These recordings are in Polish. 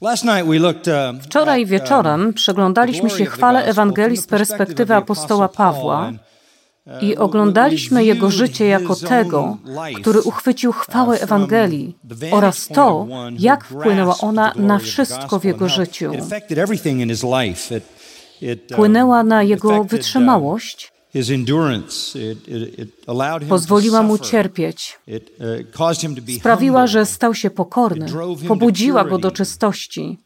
uh, Wczoraj wieczorem przeglądaliśmy się chwale Ewangelii z perspektywy apostoła Pawła i oglądaliśmy jego życie jako tego, który uchwycił chwałę Ewangelii oraz to, jak wpłynęła ona na wszystko w jego życiu. Wpłynęła na jego wytrzymałość, Pozwoliła mu cierpieć. Uh, Sprawiła, że stał się pokorny. Pobudziła go do czystości.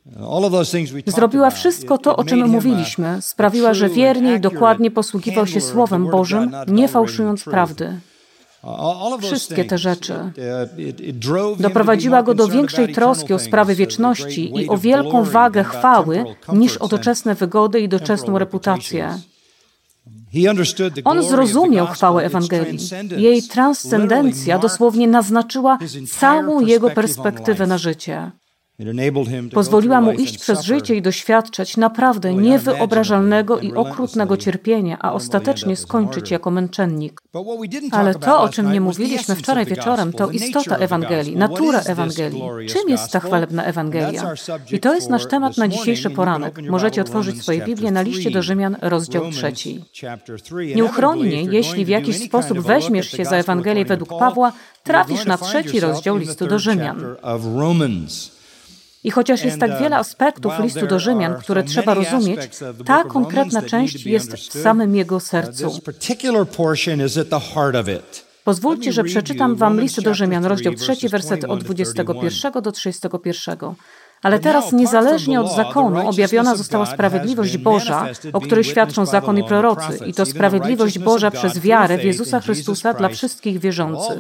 Zrobiła wszystko to, o czym mówiliśmy. Sprawiła, że wiernie i dokładnie posługiwał się Słowem Bożym, nie fałszując prawdy. Wszystkie te rzeczy uh, doprowadziła go do większej troski o sprawy wieczności i o wielką wagę chwały niż o doczesne wygody i doczesną reputację. On zrozumiał chwałę Ewangelii. Jej transcendencja dosłownie naznaczyła całą jego perspektywę na życie. Pozwoliła mu iść przez życie i doświadczać naprawdę niewyobrażalnego i okrutnego cierpienia, a ostatecznie skończyć jako męczennik. Ale to, o czym nie mówiliśmy wczoraj wieczorem, to istota Ewangelii, natura Ewangelii. Czym jest ta chwalebna Ewangelia? I to jest nasz temat na dzisiejszy poranek. Możecie otworzyć swoje Biblię na liście do Rzymian, rozdział trzeci. Nieuchronnie, jeśli w jakiś sposób weźmiesz się za Ewangelię według Pawła, trafisz na trzeci rozdział listu do Rzymian. I chociaż jest tak wiele uh, aspektów listu do Rzymian, które trzeba rozumieć, ta konkretna część jest w samym jego uh, sercu. Pozwólcie, że przeczytam Wam list do Rzymian, rozdział 3, werset od 21 do 31. Ale teraz, niezależnie od zakonu, objawiona została sprawiedliwość Boża, o której świadczą zakon i prorocy, i to sprawiedliwość Boża przez wiarę w Jezusa Chrystusa dla wszystkich wierzących.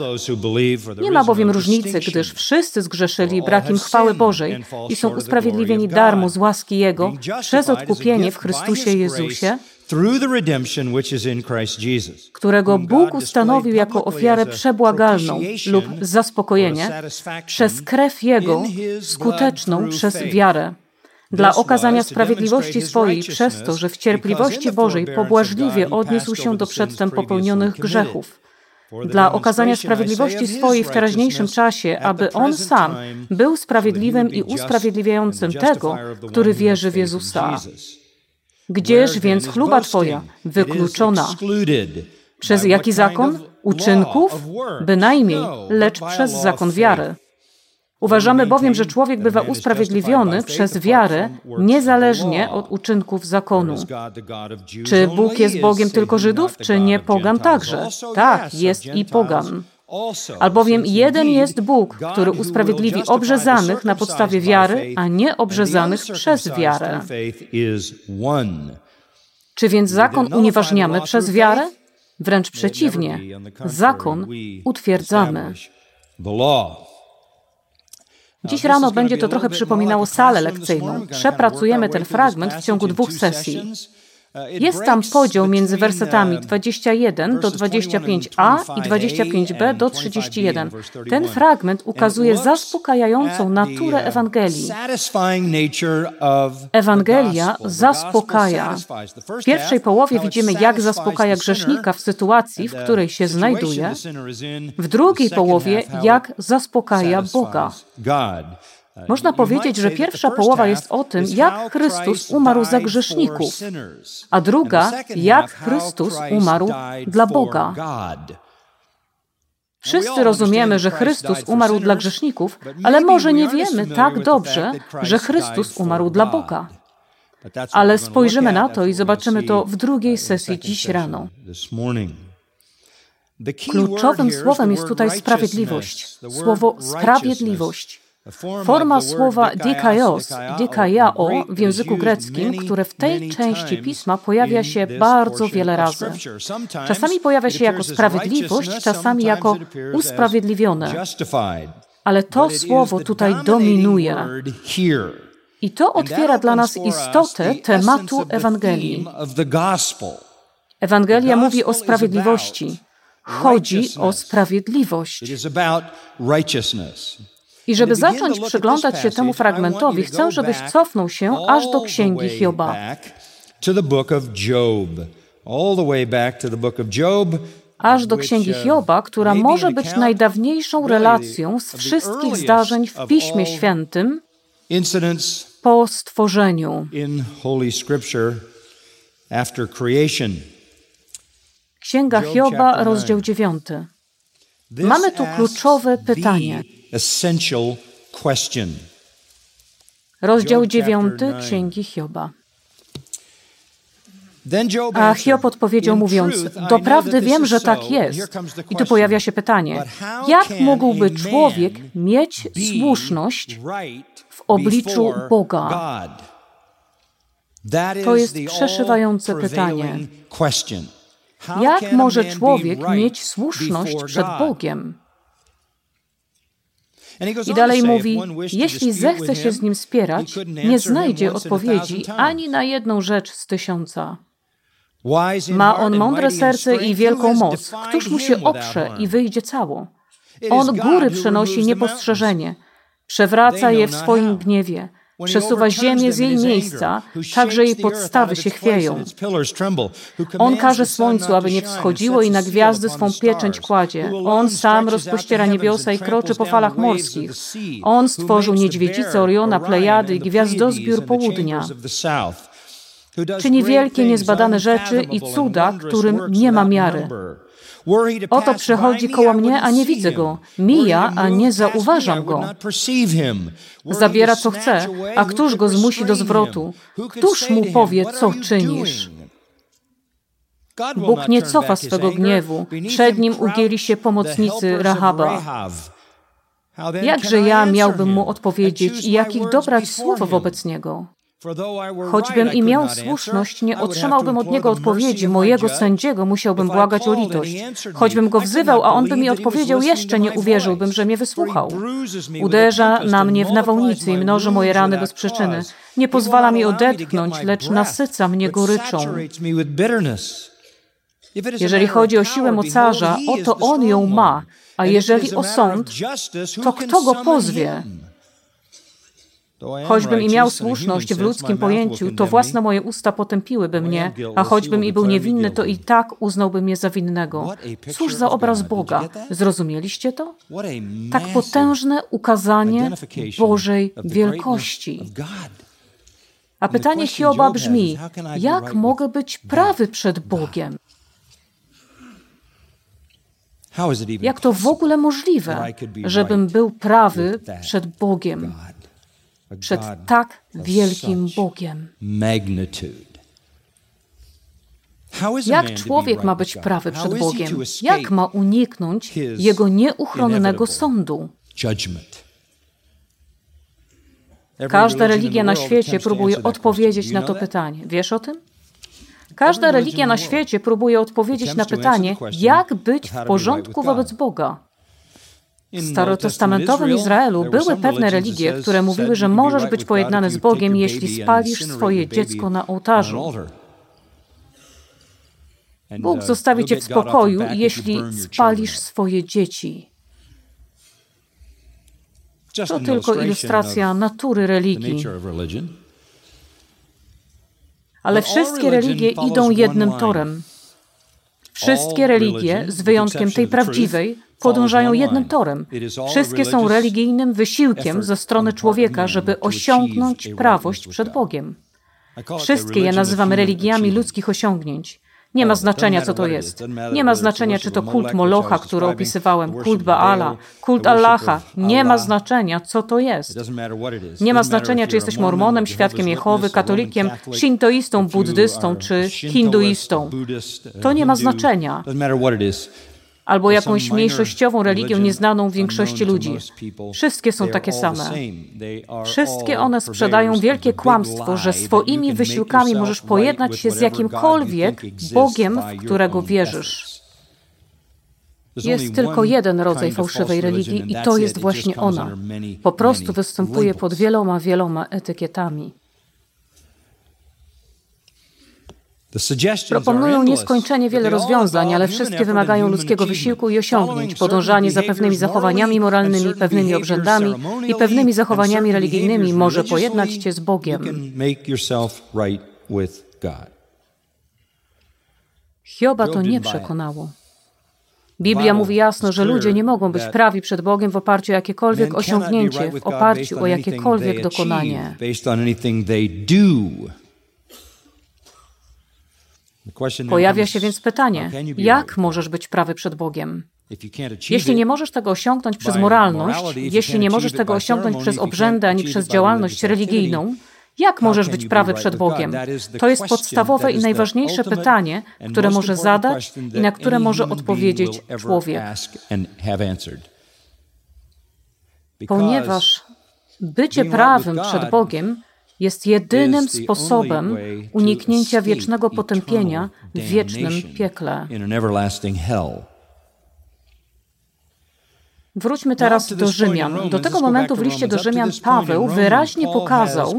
Nie ma bowiem różnicy, gdyż wszyscy zgrzeszyli brakiem chwały Bożej i są usprawiedliwieni darmo z łaski Jego przez odkupienie w Chrystusie Jezusie, którego Bóg ustanowił jako ofiarę przebłagalną lub zaspokojenie przez krew Jego, skuteczną przez wiarę dla okazania sprawiedliwości swojej przez to, że w cierpliwości Bożej pobłażliwie odniósł się do przedtem popełnionych grzechów. Dla okazania sprawiedliwości swojej w teraźniejszym czasie, aby On sam był sprawiedliwym i usprawiedliwiającym tego, który wierzy w Jezusa. Gdzież więc chluba Twoja wykluczona? Przez jaki zakon? Uczynków? Bynajmniej, lecz przez zakon wiary. Uważamy bowiem, że człowiek bywa usprawiedliwiony przez wiarę niezależnie od uczynków zakonu. Czy Bóg jest Bogiem tylko Żydów, czy nie pogan także? Tak, jest i pogan. Albowiem jeden jest Bóg, który usprawiedliwi obrzezanych na podstawie wiary, a nie obrzezanych przez wiarę. Czy więc zakon unieważniamy przez wiarę? Wręcz przeciwnie, zakon utwierdzamy. Dziś rano będzie to trochę przypominało salę lekcyjną. Przepracujemy ten fragment w ciągu dwóch sesji. Jest tam podział między wersetami 21 do 25a i 25b do 31. Ten fragment ukazuje zaspokajającą naturę Ewangelii. Ewangelia zaspokaja. W pierwszej połowie widzimy, jak zaspokaja grzesznika w sytuacji, w której się znajduje. W drugiej połowie, jak zaspokaja Boga. Można powiedzieć, że pierwsza połowa jest o tym, jak Chrystus umarł za grzeszników, a druga, jak Chrystus umarł dla Boga. Wszyscy rozumiemy, że Chrystus umarł dla grzeszników, ale może nie wiemy tak dobrze, że Chrystus umarł dla Boga. Ale spojrzymy na to i zobaczymy to w drugiej sesji dziś rano. Kluczowym słowem jest tutaj sprawiedliwość. Słowo sprawiedliwość. Forma słowa dikaios, dikaiao w języku greckim, które w tej części pisma pojawia się bardzo wiele razy. Czasami pojawia się jako sprawiedliwość, czasami jako usprawiedliwione. Ale to słowo tutaj dominuje. I to otwiera dla nas istotę tematu Ewangelii. Ewangelia mówi o sprawiedliwości. Chodzi o sprawiedliwość. I żeby zacząć przyglądać się temu fragmentowi, chcę, żebyś cofnął się aż do księgi Hioba. Aż do księgi Hioba, która może być najdawniejszą relacją z wszystkich zdarzeń w Piśmie Świętym, po stworzeniu. Księga Hioba, rozdział 9. Mamy tu kluczowe pytanie. Rozdział 9 Księgi Hioba. A Hiob odpowiedział mówiąc, doprawdy wiem, że tak jest. I tu pojawia się pytanie, jak mógłby człowiek mieć słuszność w obliczu Boga? To jest przeszywające pytanie. Jak może człowiek mieć słuszność przed Bogiem? I dalej mówi, jeśli zechce się z nim spierać, nie znajdzie odpowiedzi ani na jedną rzecz z tysiąca. Ma on mądre serce i wielką moc. Któż mu się oprze i wyjdzie cało? On góry przenosi niepostrzeżenie, przewraca je w swoim gniewie, przesuwa ziemię z jej miejsca, tak że jej podstawy się chwieją. On każe słońcu, aby nie wschodziło i na gwiazdy swą pieczęć kładzie. On sam rozpościera niebiosa i kroczy po falach morskich. On stworzył niedźwiedzicę Oriona, Plejady i gwiazdozbiór południa. Czyni wielkie, niezbadane rzeczy i cuda, którym nie ma miary. Oto przechodzi koło mnie, a nie widzę go. Mija, a nie zauważam go. Zabiera co chce, a któż go zmusi do zwrotu? Któż mu powie, co czynisz? Bóg nie cofa swego gniewu. Przed nim ugięli się pomocnicy Rahaba. Jakże ja miałbym mu odpowiedzieć i jakich dobrać słów wobec niego? Choćbym i miał słuszność, nie otrzymałbym od niego odpowiedzi. Mojego sędziego musiałbym błagać o litość. Choćbym go wzywał, a on by mi odpowiedział, jeszcze nie uwierzyłbym, że mnie wysłuchał. Uderza na mnie w nawałnicy i mnoży moje rany bez przyczyny. Nie pozwala mi odetchnąć, lecz nasyca mnie goryczą. Jeżeli chodzi o siłę mocarza, oto on ją ma, a jeżeli o sąd, to kto go pozwie? Choćbym i miał słuszność w ludzkim pojęciu, to własne moje usta potępiłyby mnie, a choćbym i był niewinny, to i tak uznałby mnie za winnego. Cóż za obraz Boga? Zrozumieliście to? Tak potężne ukazanie Bożej wielkości. A pytanie Hioba brzmi, jak mogę być prawy przed Bogiem? Jak to w ogóle możliwe, żebym był prawy przed Bogiem? Przed tak wielkim Bogiem. Jak człowiek ma być prawy przed Bogiem? Jak ma uniknąć Jego nieuchronnego sądu? Każda religia na świecie próbuje odpowiedzieć na to pytanie. Wiesz o tym? Każda religia na świecie próbuje odpowiedzieć na pytanie, jak być w porządku wobec Boga. W starotestamentowym Izraelu były pewne religie, które mówiły, że możesz być pojednany z Bogiem, jeśli spalisz swoje dziecko na ołtarzu. Bóg zostawi cię w spokoju, jeśli spalisz swoje dzieci. To tylko ilustracja natury religii. Ale wszystkie religie idą jednym torem. Wszystkie religie, z wyjątkiem tej prawdziwej, podążają jednym torem. Wszystkie są religijnym wysiłkiem ze strony człowieka, żeby osiągnąć prawość przed Bogiem. Wszystkie je nazywamy religiami ludzkich osiągnięć. Nie ma znaczenia, co to jest. Nie ma znaczenia, czy to kult Molocha, który opisywałem, kult Baala, kult Allaha. Nie ma znaczenia, co to jest. Nie ma znaczenia, czy jesteś mormonem, świadkiem Jehowy, katolikiem, shintoistą, buddystą czy hinduistą. To nie ma znaczenia albo jakąś mniejszościową religią nieznaną większości ludzi. Wszystkie są takie same. Wszystkie one sprzedają wielkie kłamstwo, że swoimi wysiłkami możesz pojednać się z jakimkolwiek Bogiem, w którego wierzysz. Jest tylko jeden rodzaj fałszywej religii i to jest właśnie ona. Po prostu występuje pod wieloma, wieloma etykietami. Proponują nieskończenie wiele rozwiązań, ale wszystkie wymagają ludzkiego wysiłku i osiągnięć, podążanie za pewnymi zachowaniami moralnymi, pewnymi obrzędami i pewnymi zachowaniami religijnymi. może pojednać cię z Bogiem. Hioba to nie przekonało. Biblia mówi jasno, że ludzie nie mogą być prawi przed Bogiem w oparciu o jakiekolwiek osiągnięcie, w oparciu o jakiekolwiek dokonanie. Pojawia się więc pytanie, jak możesz być prawy przed Bogiem? Jeśli nie możesz tego osiągnąć przez moralność, jeśli nie możesz tego osiągnąć przez obrzędy ani przez działalność religijną, jak możesz być prawy przed Bogiem? To jest podstawowe i najważniejsze pytanie, które może zadać i na które może odpowiedzieć człowiek. Ponieważ bycie prawym przed Bogiem jest jedynym sposobem uniknięcia wiecznego potępienia w wiecznym piekle. Wróćmy teraz do Rzymian. Do tego momentu w liście do Rzymian Paweł wyraźnie pokazał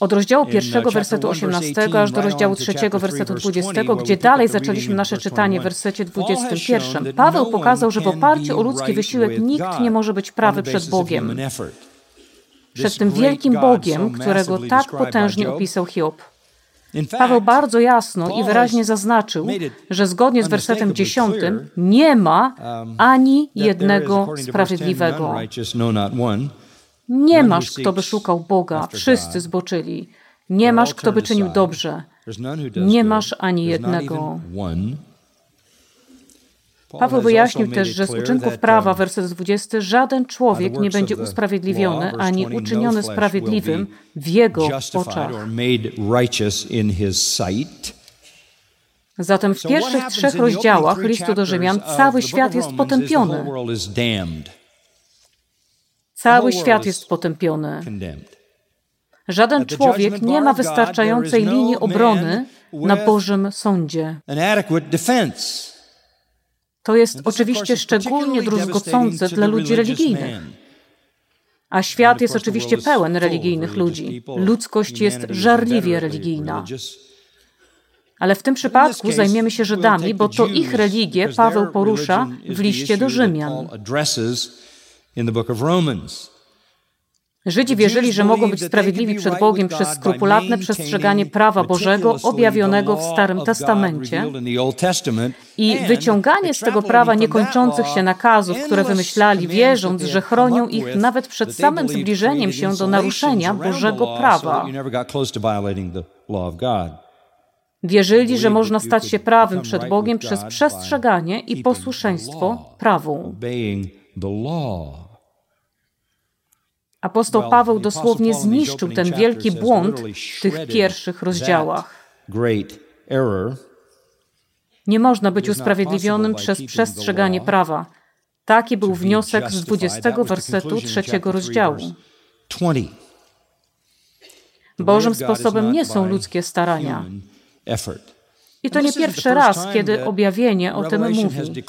od rozdziału pierwszego, wersetu 18, aż do rozdziału trzeciego, wersetu 20, gdzie dalej zaczęliśmy nasze czytanie w wersecie 21. Paweł pokazał, że w oparciu o ludzki wysiłek nikt nie może być prawy przed Bogiem. Przed tym wielkim Bogiem, którego tak potężnie opisał Hiob. Paweł bardzo jasno i wyraźnie zaznaczył, że zgodnie z wersetem 10 nie ma um, ani jednego sprawiedliwego. Nie masz, kto by szukał Boga, wszyscy zboczyli. Nie masz, kto by czynił dobrze. Nie masz ani jednego. Paweł wyjaśnił też, że z uczynków prawa, werset 20, żaden człowiek nie będzie usprawiedliwiony ani uczyniony sprawiedliwym w jego oczach. Zatem w pierwszych trzech rozdziałach listu do Rzymian cały świat jest potępiony. Cały świat jest potępiony. Żaden człowiek nie ma wystarczającej linii obrony na Bożym sądzie. To jest oczywiście szczególnie druzgocące dla ludzi religijnych. A świat jest oczywiście pełen religijnych ludzi. Ludzkość jest żarliwie religijna. Ale w tym przypadku zajmiemy się Żydami, bo to ich religię Paweł porusza w liście do Rzymian. Żydzi wierzyli, że mogą być sprawiedliwi przed Bogiem przez skrupulatne przestrzeganie prawa Bożego objawionego w Starym Testamencie i wyciąganie z tego prawa niekończących się nakazów, które wymyślali, wierząc, że chronią ich nawet przed samym zbliżeniem się do naruszenia Bożego prawa. Wierzyli, że można stać się prawym przed Bogiem przez przestrzeganie i posłuszeństwo prawu. Apostoł Paweł dosłownie zniszczył ten wielki błąd w tych pierwszych rozdziałach. Nie można być usprawiedliwionym przez przestrzeganie prawa. Taki był wniosek z 20 wersetu trzeciego rozdziału. Bożym sposobem nie są ludzkie starania. I to nie pierwszy raz, kiedy objawienie o tym mówi.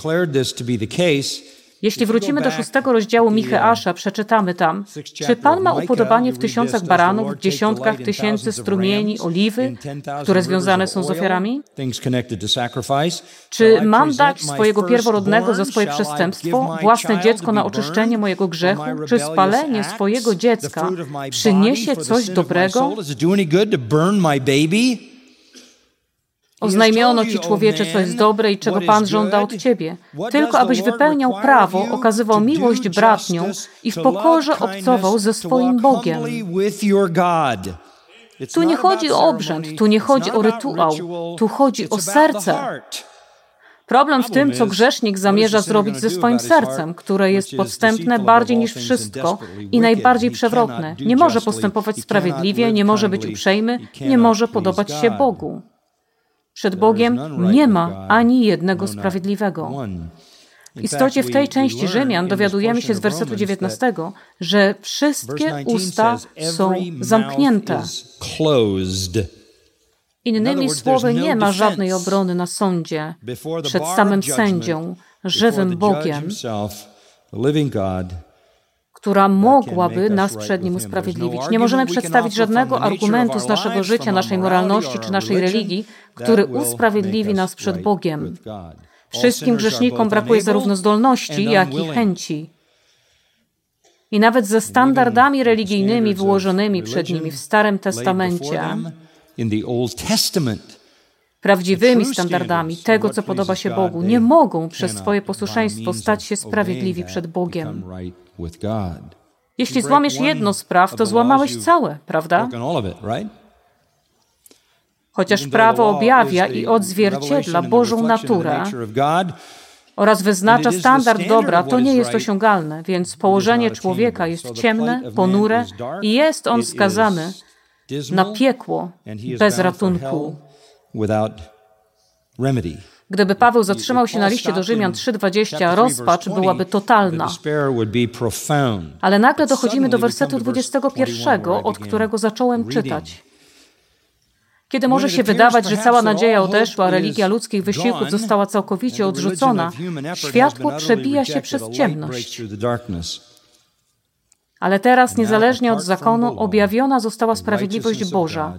Jeśli wrócimy do szóstego rozdziału Micheasza, przeczytamy tam, czy Pan ma upodobanie w tysiącach baranów, w dziesiątkach tysięcy strumieni, oliwy, które związane są z ofiarami? Czy mam dać swojego pierworodnego za swoje przestępstwo, własne dziecko na oczyszczenie mojego grzechu? Czy spalenie swojego dziecka przyniesie coś dobrego? Oznajmiono Ci, człowiecze, co jest dobre i czego Pan żąda od Ciebie, tylko abyś wypełniał prawo, okazywał miłość bratnią i w pokorze obcował ze swoim Bogiem. Tu nie chodzi o obrzęd, tu nie chodzi o rytuał, tu chodzi o serce. Problem w tym, co grzesznik zamierza zrobić ze swoim sercem, które jest podstępne bardziej niż wszystko i najbardziej przewrotne. Nie może postępować sprawiedliwie, nie może być uprzejmy, nie może podobać się Bogu. Przed Bogiem nie ma ani jednego sprawiedliwego. W istocie w tej części Rzymian dowiadujemy się z wersetu 19, że wszystkie usta są zamknięte. Innymi słowy, nie ma żadnej obrony na sądzie przed samym sędzią, żywym Bogiem, która mogłaby nas przed Nim usprawiedliwić. Nie możemy przedstawić żadnego argumentu z naszego życia, naszej moralności czy naszej religii, który usprawiedliwi nas przed Bogiem. Wszystkim grzesznikom brakuje zarówno zdolności, jak i chęci. I nawet ze standardami religijnymi wyłożonymi przed nimi w Starym Testamencie, prawdziwymi standardami tego, co podoba się Bogu, nie mogą przez swoje posłuszeństwo stać się sprawiedliwi przed Bogiem. Jeśli złamiesz jedno z praw, to złamałeś całe, prawda? Chociaż prawo objawia i odzwierciedla Bożą naturę oraz wyznacza standard dobra, to nie jest osiągalne, więc położenie człowieka jest ciemne, ponure i jest on skazany na piekło bez ratunku. Gdyby Paweł zatrzymał się na liście do Rzymian 3:20, rozpacz byłaby totalna. Ale nagle dochodzimy do wersetu 21, od którego zacząłem czytać. Kiedy może się wydawać, że cała nadzieja odeszła, religia ludzkich wysiłków została całkowicie odrzucona, światło przebija się przez ciemność. Ale teraz, niezależnie od zakonu, objawiona została sprawiedliwość Boża.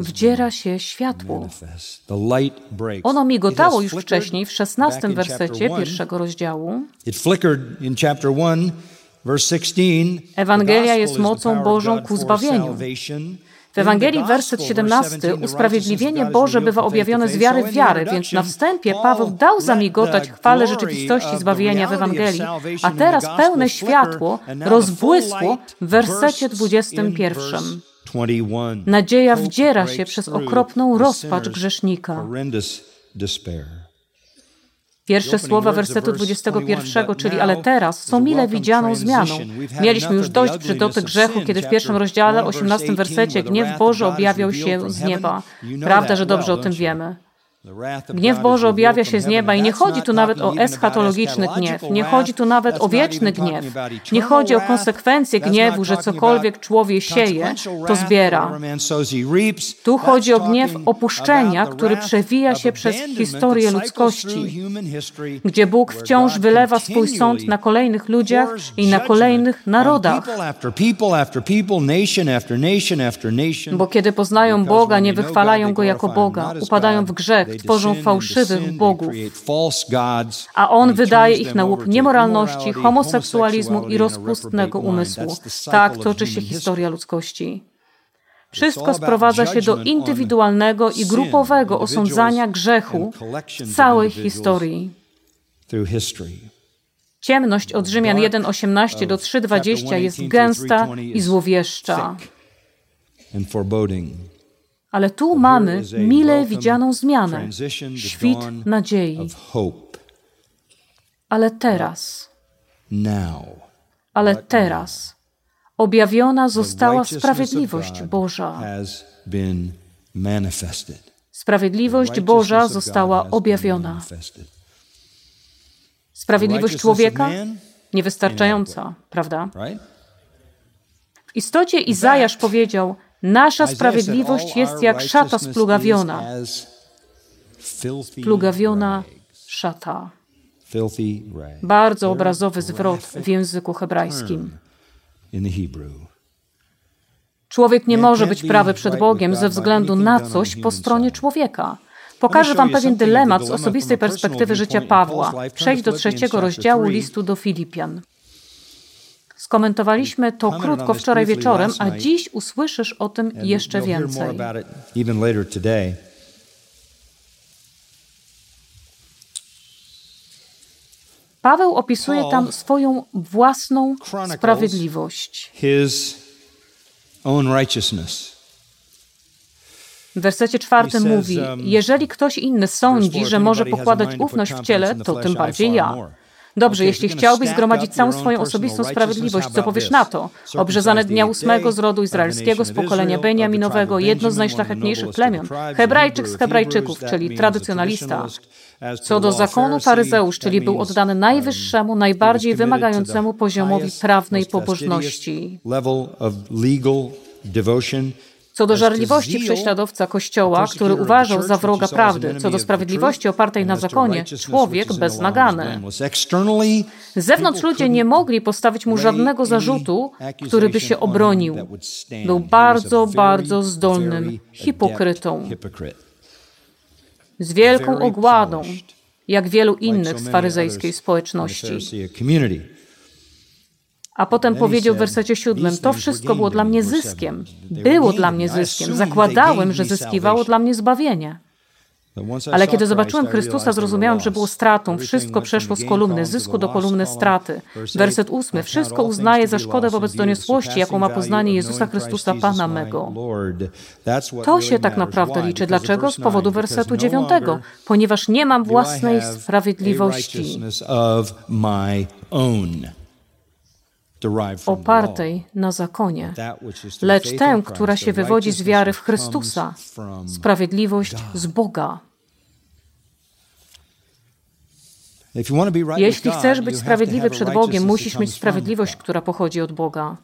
Wdziera się światło. Ono migotało już wcześniej w szesnastym wersecie pierwszego rozdziału. Ewangelia jest mocą Bożą ku zbawieniu. W Ewangelii werset 17 usprawiedliwienie Boże bywa objawione z wiary w wiarę, więc na wstępie Paweł dał zamigotać chwale rzeczywistości zbawienia w Ewangelii, a teraz pełne światło rozbłysło w wersecie 21. Nadzieja wdziera się przez okropną rozpacz grzesznika. Pierwsze słowa wersetu 21, czyli ale teraz, są mile widzianą zmianą. Mieliśmy już dość brzydoty grzechu, kiedy w pierwszym rozdziale, 18 wersecie, gniew Boży objawiał się z nieba. Prawda, że dobrze o tym wiemy. Gniew Boży objawia się z nieba i nie chodzi tu nawet o eschatologiczny gniew, nie chodzi tu nawet o wieczny gniew, nie chodzi o konsekwencje gniewu, że cokolwiek człowiek sieje, to zbiera. Tu chodzi o gniew opuszczenia, który przewija się przez historię ludzkości, gdzie Bóg wciąż wylewa swój sąd na kolejnych ludziach i na kolejnych narodach. Bo kiedy poznają Boga, nie wychwalają Go jako Boga, upadają w grzech, tworzą fałszywych bogów, a on wydaje ich na łup niemoralności, homoseksualizmu i rozpustnego umysłu. Tak toczy się historia ludzkości. Wszystko sprowadza się do indywidualnego i grupowego osądzania grzechu w całej historii. Ciemność od Rzymian 1:18 do 3:20 jest gęsta i złowieszcza. Ale tu mamy mile widzianą zmianę, świt nadziei. Ale teraz, ale teraz. objawiona została sprawiedliwość Boża. Sprawiedliwość Boża została objawiona. Sprawiedliwość człowieka? niewystarczająca, prawda? W istocie Izajasz powiedział: Nasza sprawiedliwość jest jak szata splugawiona. Splugawiona szata. Bardzo obrazowy zwrot w języku hebrajskim. Człowiek nie może być prawy przed Bogiem ze względu na coś po stronie człowieka. Pokażę Wam pewien dylemat z osobistej perspektywy życia Pawła. Przejdź do trzeciego rozdziału listu do Filipian. Skomentowaliśmy to krótko wczoraj wieczorem, a dziś usłyszysz o tym jeszcze więcej. Paweł opisuje tam swoją własną sprawiedliwość. W wersecie czwartym mówi: um, Jeżeli ktoś inny sądzi, że może pokładać ufność w ciele, to tym bardziej ja. Dobrze, jeśli chciałbyś zgromadzić całą swoją osobistą sprawiedliwość, co powiesz na to? Obrzezane dnia ósmego z rodu izraelskiego, z pokolenia Beniaminowego, jedno z najszlachetniejszych plemion, Hebrajczyk z Hebrajczyków, czyli tradycjonalista. Co do zakonu faryzeusz, czyli był oddany najwyższemu, najbardziej wymagającemu poziomowi prawnej pobożności. Co do żarliwości prześladowca Kościoła, który uważał za wroga prawdy, co do sprawiedliwości opartej na zakonie, człowiek beznagany. Z zewnątrz ludzie nie mogli postawić mu żadnego zarzutu, który by się obronił. Był bardzo, bardzo zdolnym hipokrytą. Z wielką ogładą, jak wielu innych z faryzejskiej społeczności. A potem powiedział w wersecie siódmym: To wszystko było dla mnie zyskiem. Było dla mnie zyskiem. Zakładałem, że zyskiwało dla mnie zbawienie. Ale kiedy zobaczyłem Chrystusa, zrozumiałem, że było stratą. Wszystko przeszło z kolumny zysku do kolumny straty. Werset ósmy. Wszystko uznaje za szkodę wobec doniosłości, jaką ma poznanie Jezusa Chrystusa, Pana mego. To się tak naprawdę liczy. Dlaczego? Z powodu wersetu dziewiątego. Ponieważ nie mam własnej sprawiedliwości opartej na zakonie, lecz tę, która się wywodzi z wiary w Chrystusa, sprawiedliwość z Boga. Jeśli chcesz być sprawiedliwy przed Bogiem, musisz mieć sprawiedliwość, która pochodzi od Boga.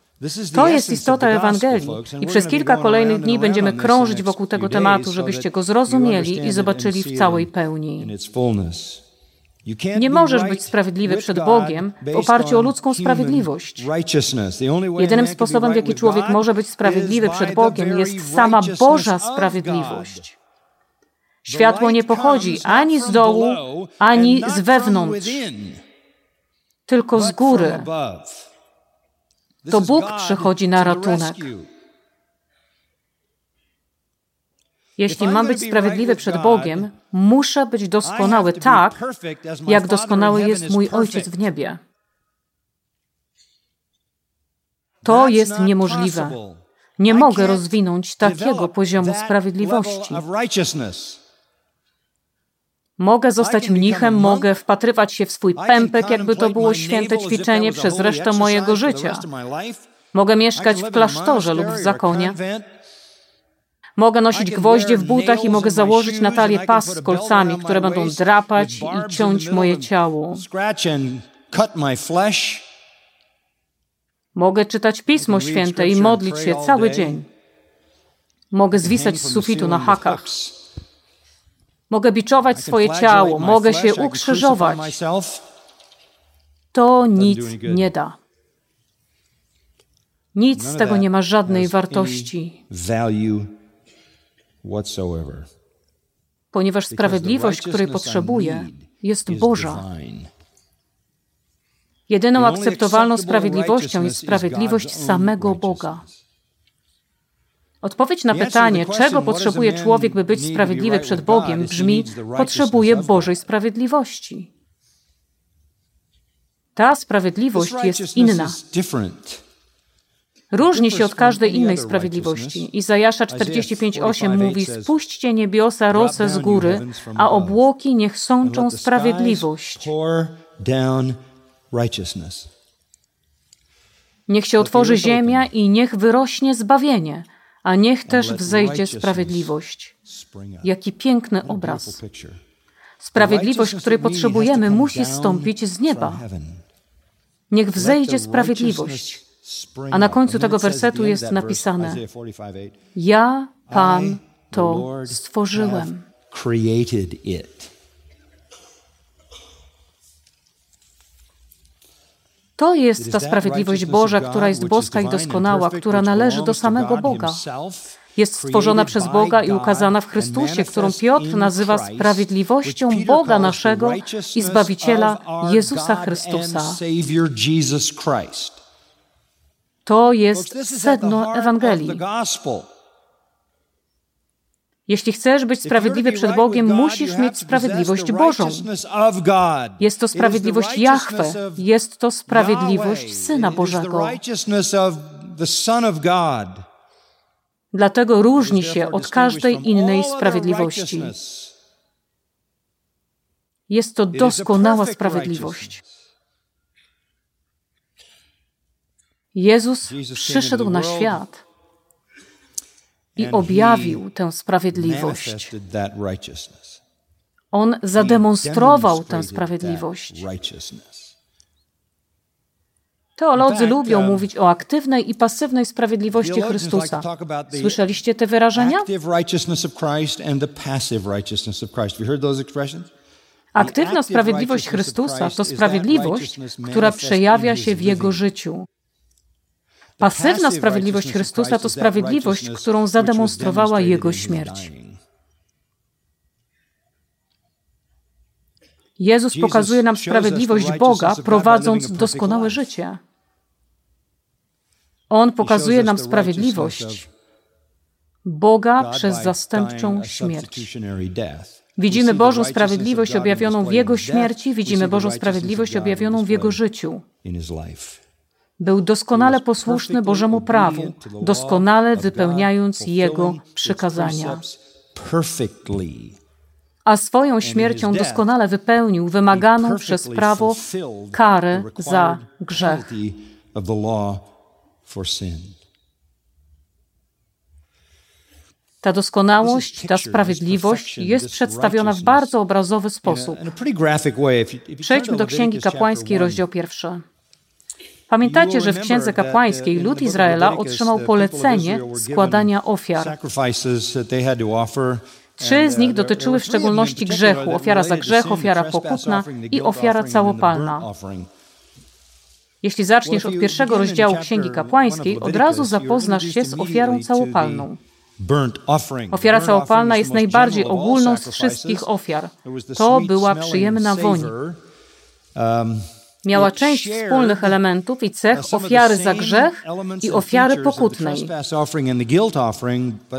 To jest istota Ewangelii i przez kilka kolejnych dni będziemy krążyć wokół tego tematu, żebyście go zrozumieli i zobaczyli w całej pełni. Nie możesz być sprawiedliwy przed Bogiem w oparciu o ludzką sprawiedliwość. Jedynym sposobem, w jaki człowiek może być sprawiedliwy przed Bogiem, jest sama Boża sprawiedliwość. Światło nie pochodzi ani z dołu, ani z wewnątrz, tylko z góry. To Bóg przychodzi na ratunek. Jeśli mam być sprawiedliwy przed Bogiem, muszę być doskonały tak, jak doskonały jest mój Ojciec w niebie. To jest niemożliwe. Nie mogę rozwinąć takiego poziomu sprawiedliwości. Mogę zostać mnichem, mogę wpatrywać się w swój pępek, jakby to było święte ćwiczenie przez resztę mojego życia. Mogę mieszkać w klasztorze lub w zakonie. Mogę nosić gwoździe w butach i mogę założyć na talię pas z kolcami, które będą drapać i ciąć moje ciało. Mogę czytać Pismo Święte i modlić się cały dzień. Mogę zwisać z sufitu na hakach. Mogę biczować swoje ciało, mogę się ukrzyżować. To nic nie da. Nic z tego nie ma żadnej wartości. Ponieważ sprawiedliwość, której potrzebuję, jest Boża. Jedyną akceptowalną sprawiedliwością jest sprawiedliwość samego Boga. Odpowiedź na pytanie, czego potrzebuje człowiek, by być sprawiedliwy przed Bogiem, brzmi: potrzebuje Bożej sprawiedliwości. Ta sprawiedliwość jest inna. Różni się od każdej innej sprawiedliwości. Izajasza 45:8 mówi: Spuśćcie niebiosa rosę z góry, a obłoki niech sączą sprawiedliwość. Niech się otworzy ziemia i niech wyrośnie zbawienie a niech też wzejdzie sprawiedliwość. Jaki piękny obraz. Sprawiedliwość, której potrzebujemy, musi stąpić z nieba. Niech wzejdzie sprawiedliwość. A na końcu tego wersetu jest napisane: Ja, Pan, to stworzyłem. To jest ta sprawiedliwość Boża, która jest boska i doskonała, która należy do samego Boga. Jest stworzona przez Boga i ukazana w Chrystusie, którą Piotr nazywa sprawiedliwością Boga naszego i Zbawiciela Jezusa Chrystusa. To jest sedno Ewangelii. Jeśli chcesz być sprawiedliwy przed Bogiem, musisz mieć sprawiedliwość Bożą. Jest to sprawiedliwość Jahwe, jest to sprawiedliwość Syna Bożego. Dlatego różni się od każdej innej sprawiedliwości. Jest to doskonała sprawiedliwość. Jezus przyszedł na świat i objawił tę sprawiedliwość. On zademonstrował tę sprawiedliwość. Teolodzy lubią mówić o aktywnej i pasywnej sprawiedliwości Chrystusa. Słyszeliście te wyrażenia? Aktywna sprawiedliwość Chrystusa to sprawiedliwość, która przejawia się w Jego życiu. Pasywna sprawiedliwość Chrystusa to sprawiedliwość, którą zademonstrowała Jego śmierć. Jezus pokazuje nam sprawiedliwość Boga, prowadząc doskonałe życie. On pokazuje nam sprawiedliwość Boga przez zastępczą śmierć. Widzimy Bożą sprawiedliwość objawioną w Jego śmierci, widzimy Bożą sprawiedliwość objawioną w Jego życiu. Był doskonale posłuszny Bożemu prawu, doskonale wypełniając Jego przykazania. A swoją śmiercią doskonale wypełnił wymaganą przez prawo karę za grzech. Ta doskonałość, ta sprawiedliwość jest przedstawiona w bardzo obrazowy sposób. Przejdźmy do Księgi Kapłańskiej, rozdział pierwszy. Pamiętacie, że w Księdze Kapłańskiej lud Izraela otrzymał polecenie składania ofiar. Trzy z nich dotyczyły w szczególności grzechu: ofiara za grzech, ofiara pokutna i ofiara całopalna. Jeśli zaczniesz od pierwszego rozdziału Księgi Kapłańskiej, od razu zapoznasz się z ofiarą całopalną. Ofiara całopalna jest najbardziej ogólną z wszystkich ofiar. To była przyjemna woń. Miała część wspólnych elementów i cech ofiary za grzech i ofiary pokutnej.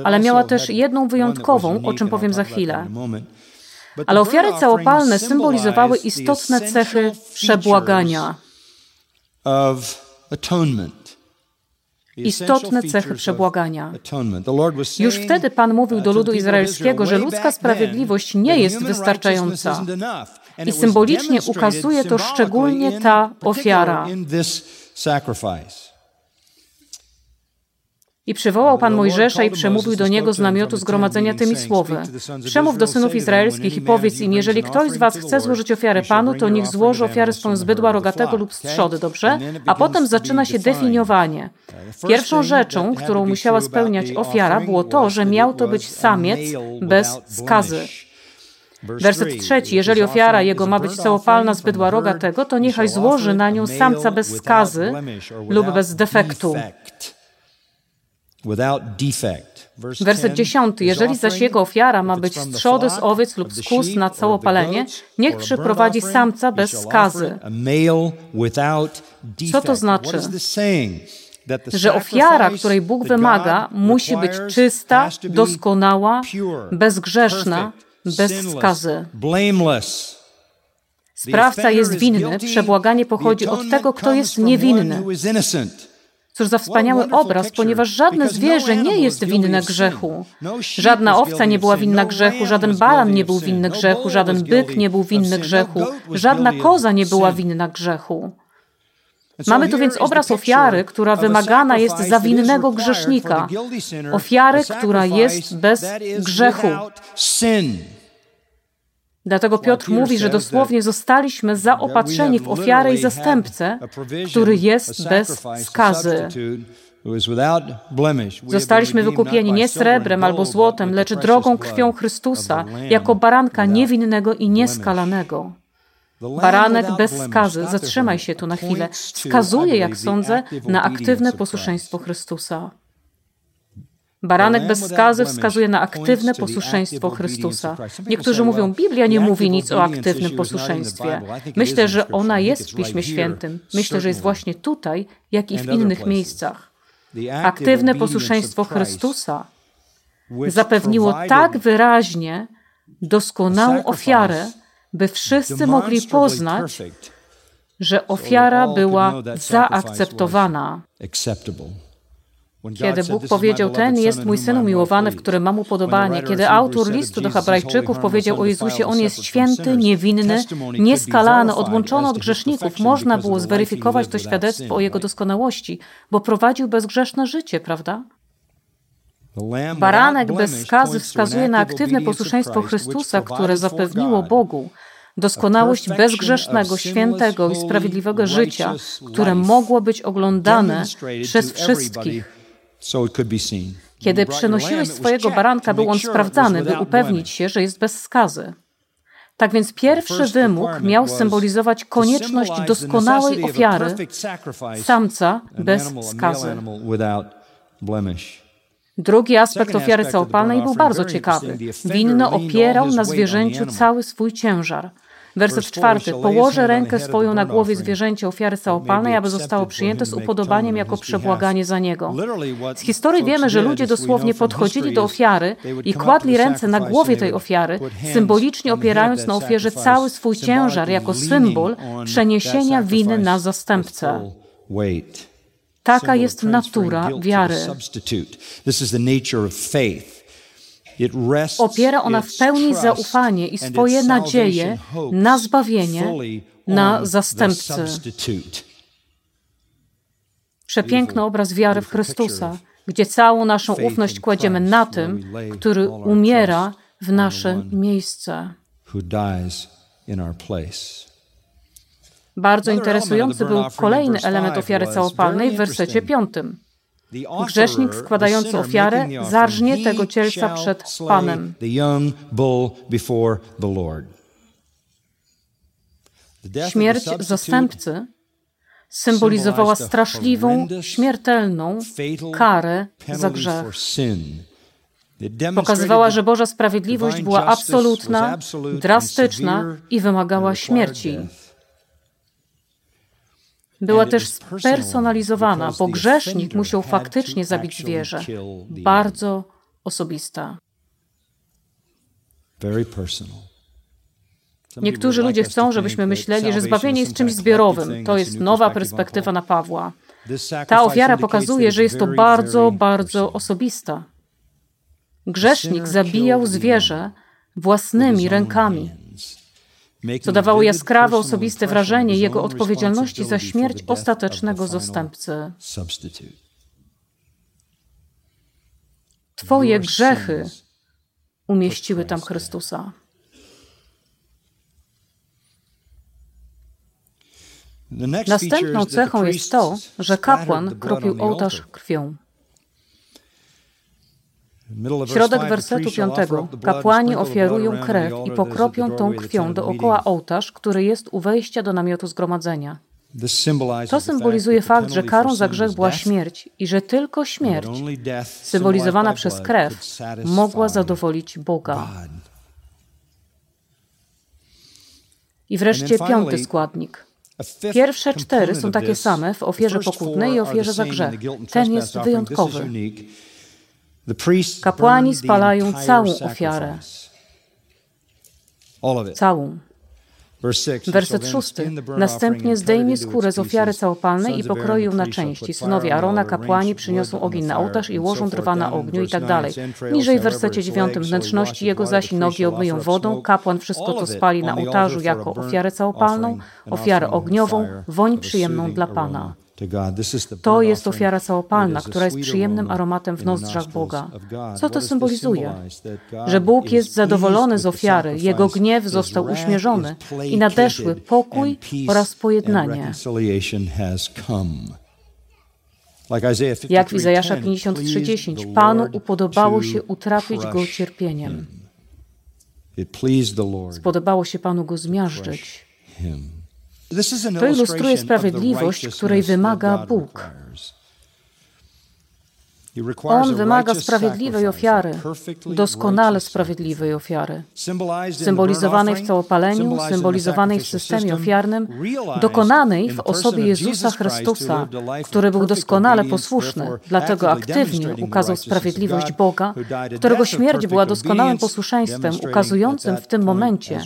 Ale miała też jedną wyjątkową, o czym powiem za chwilę. Ale ofiary całopalne symbolizowały istotne cechy przebłagania istotne cechy przebłagania. Już wtedy Pan mówił do ludu izraelskiego, że ludzka sprawiedliwość nie jest wystarczająca. I symbolicznie ukazuje to szczególnie ta ofiara. I przywołał Pan Mojżesza i przemówił do niego z namiotu zgromadzenia tymi słowy. Przemów do synów izraelskich i powiedz im, jeżeli ktoś z was chce złożyć ofiarę Panu, to niech złoży ofiarę swoją z bydła rogatego lub z trzody, dobrze? A potem zaczyna się definiowanie. Pierwszą rzeczą, którą musiała spełniać ofiara, było to, że miał to być samiec bez skazy. Werset trzeci. Jeżeli ofiara jego ma być całopalna z bydła rogatego, to niechaj złoży na nią samca bez skazy lub bez defektu. Werset dziesiąty. Jeżeli zaś jego ofiara ma być z trzody, z owiec lub z na całopalenie, niech przyprowadzi samca bez skazy. Co to znaczy? Że ofiara, której Bóg wymaga, musi być czysta, doskonała, bezgrzeszna, bez skazy. Sprawca jest winny, przebłaganie pochodzi od tego, kto jest niewinny. Cóż za wspaniały obraz, ponieważ żadne zwierzę nie jest winne grzechu. No Żadna owca nie była winna grzechu, żaden baran nie był winny no grzechu, żaden byk nie był winny grzechu, żadna koza nie była winna grzechu. Mamy tu więc obraz ofiary, która wymagana jest za winnego grzesznika, ofiary, która jest bez grzechu. Dlatego Piotr mówi, że dosłownie zostaliśmy zaopatrzeni w ofiarę i zastępcę, który jest bez skazy. Zostaliśmy wykupieni nie srebrem albo złotem, lecz drogą krwią Chrystusa, jako baranka niewinnego i nieskalanego. Baranek bez skazy, zatrzymaj się tu na chwilę, wskazuje, jak sądzę, na aktywne posłuszeństwo Chrystusa. Baranek bez skazy wskazuje na aktywne posłuszeństwo Chrystusa. Niektórzy mówią, Biblia nie mówi nic o aktywnym posłuszeństwie. Myślę, że ona jest w Piśmie Świętym. Myślę, że jest właśnie tutaj, jak i w innych miejscach. Aktywne posłuszeństwo Chrystusa zapewniło tak wyraźnie doskonałą ofiarę, by wszyscy mogli poznać, że ofiara była zaakceptowana. Kiedy Bóg powiedział, ten jest mój syn umiłowany, w którym mam upodobanie, kiedy autor listu do Hebrajczyków powiedział o Jezusie, on jest święty, niewinny, nieskalany, odłączony od grzeszników, można było zweryfikować to świadectwo o jego doskonałości, bo prowadził bezgrzeszne życie, prawda? Baranek bez skazy wskazuje na aktywne posłuszeństwo Chrystusa, które zapewniło Bogu doskonałość bezgrzesznego, świętego i sprawiedliwego życia, które mogło być oglądane przez wszystkich. Kiedy przenosiłeś swojego baranka, był on sprawdzany, by upewnić się, że jest bez skazy. Tak więc pierwszy wymóg miał symbolizować konieczność doskonałej ofiary samca bez skazy. Drugi aspekt ofiary całopalnej był bardzo ciekawy. Winno opierał na zwierzęciu cały swój ciężar. Werset czwarty. Położę rękę swoją na głowie zwierzęcia ofiary całopalnej, aby zostało przyjęte z upodobaniem jako przebłaganie za niego. Z historii wiemy, że ludzie dosłownie podchodzili do ofiary i kładli ręce na głowie tej ofiary, symbolicznie opierając na ofierze cały swój ciężar jako symbol przeniesienia winy na zastępcę. Taka jest natura wiary. Opiera ona w pełni zaufanie i swoje nadzieje na zbawienie, na zastępcy. Przepiękny obraz wiary w Chrystusa, gdzie całą naszą ufność kładziemy na tym, który umiera w nasze miejsce. Bardzo interesujący był kolejny element ofiary całopalnej w wersecie piątym. Grzesznik składający ofiarę zarżnie tego cielca przed Panem. Śmierć zastępcy symbolizowała straszliwą, śmiertelną karę za grzech. Pokazywała, że Boża sprawiedliwość była absolutna, drastyczna i wymagała śmierci była też spersonalizowana, bo grzesznik musiał faktycznie zabić zwierzę. Bardzo osobista. Niektórzy ludzie chcą, żebyśmy myśleli, że zbawienie jest czymś zbiorowym. To jest nowa perspektywa na Pawła. Ta ofiara pokazuje, że jest to bardzo, bardzo osobista. Grzesznik zabijał zwierzę własnymi rękami co dawało jaskrawe, osobiste wrażenie jego odpowiedzialności za śmierć ostatecznego zastępcy. Twoje grzechy umieściły tam Chrystusa. Następną cechą jest to, że kapłan kropił ołtarz krwią. Środek wersetu piątego. Kapłani ofiarują krew i pokropią tą krwią dookoła ołtarz, który jest u wejścia do namiotu zgromadzenia. To symbolizuje fakt, że karą za grzech była śmierć i że tylko śmierć, symbolizowana przez krew, mogła zadowolić Boga. I wreszcie piąty składnik. Pierwsze cztery są takie same w ofierze pokutnej i ofierze za grzech. Ten jest wyjątkowy. Kapłani spalają całą ofiarę. Całą. Werset szósty. Następnie zdejmie skórę z ofiary całopalnej i pokroi ją na części. Synowie Arona, kapłani, przyniosą ogień na ołtarz i ułożą drwa na ogniu i tak dalej. Niżej w wersecie dziewiątym wnętrzności jego zaś nogi obmyją wodą. Kapłan wszystko to spali na ołtarzu jako ofiarę całopalną, ofiarę ogniową, woń przyjemną dla Pana. To jest ofiara całopalna, która jest przyjemnym aromatem w nozdrzach Boga. Co to symbolizuje? Że Bóg jest zadowolony z ofiary, Jego gniew został uśmierzony i nadeszły pokój oraz pojednanie. Jak w Izajasza 53:10, Panu upodobało się utrapić go cierpieniem. Spodobało się Panu go zmiażdżyć. To ilustruje sprawiedliwość, której wymaga Bóg. On wymaga sprawiedliwej ofiary, doskonale sprawiedliwej ofiary, symbolizowanej w całopaleniu, symbolizowanej w systemie ofiarnym, dokonanej w osobie Jezusa Chrystusa, który był doskonale posłuszny, dlatego aktywnie ukazał sprawiedliwość Boga, którego śmierć była doskonałym posłuszeństwem, ukazującym w tym momencie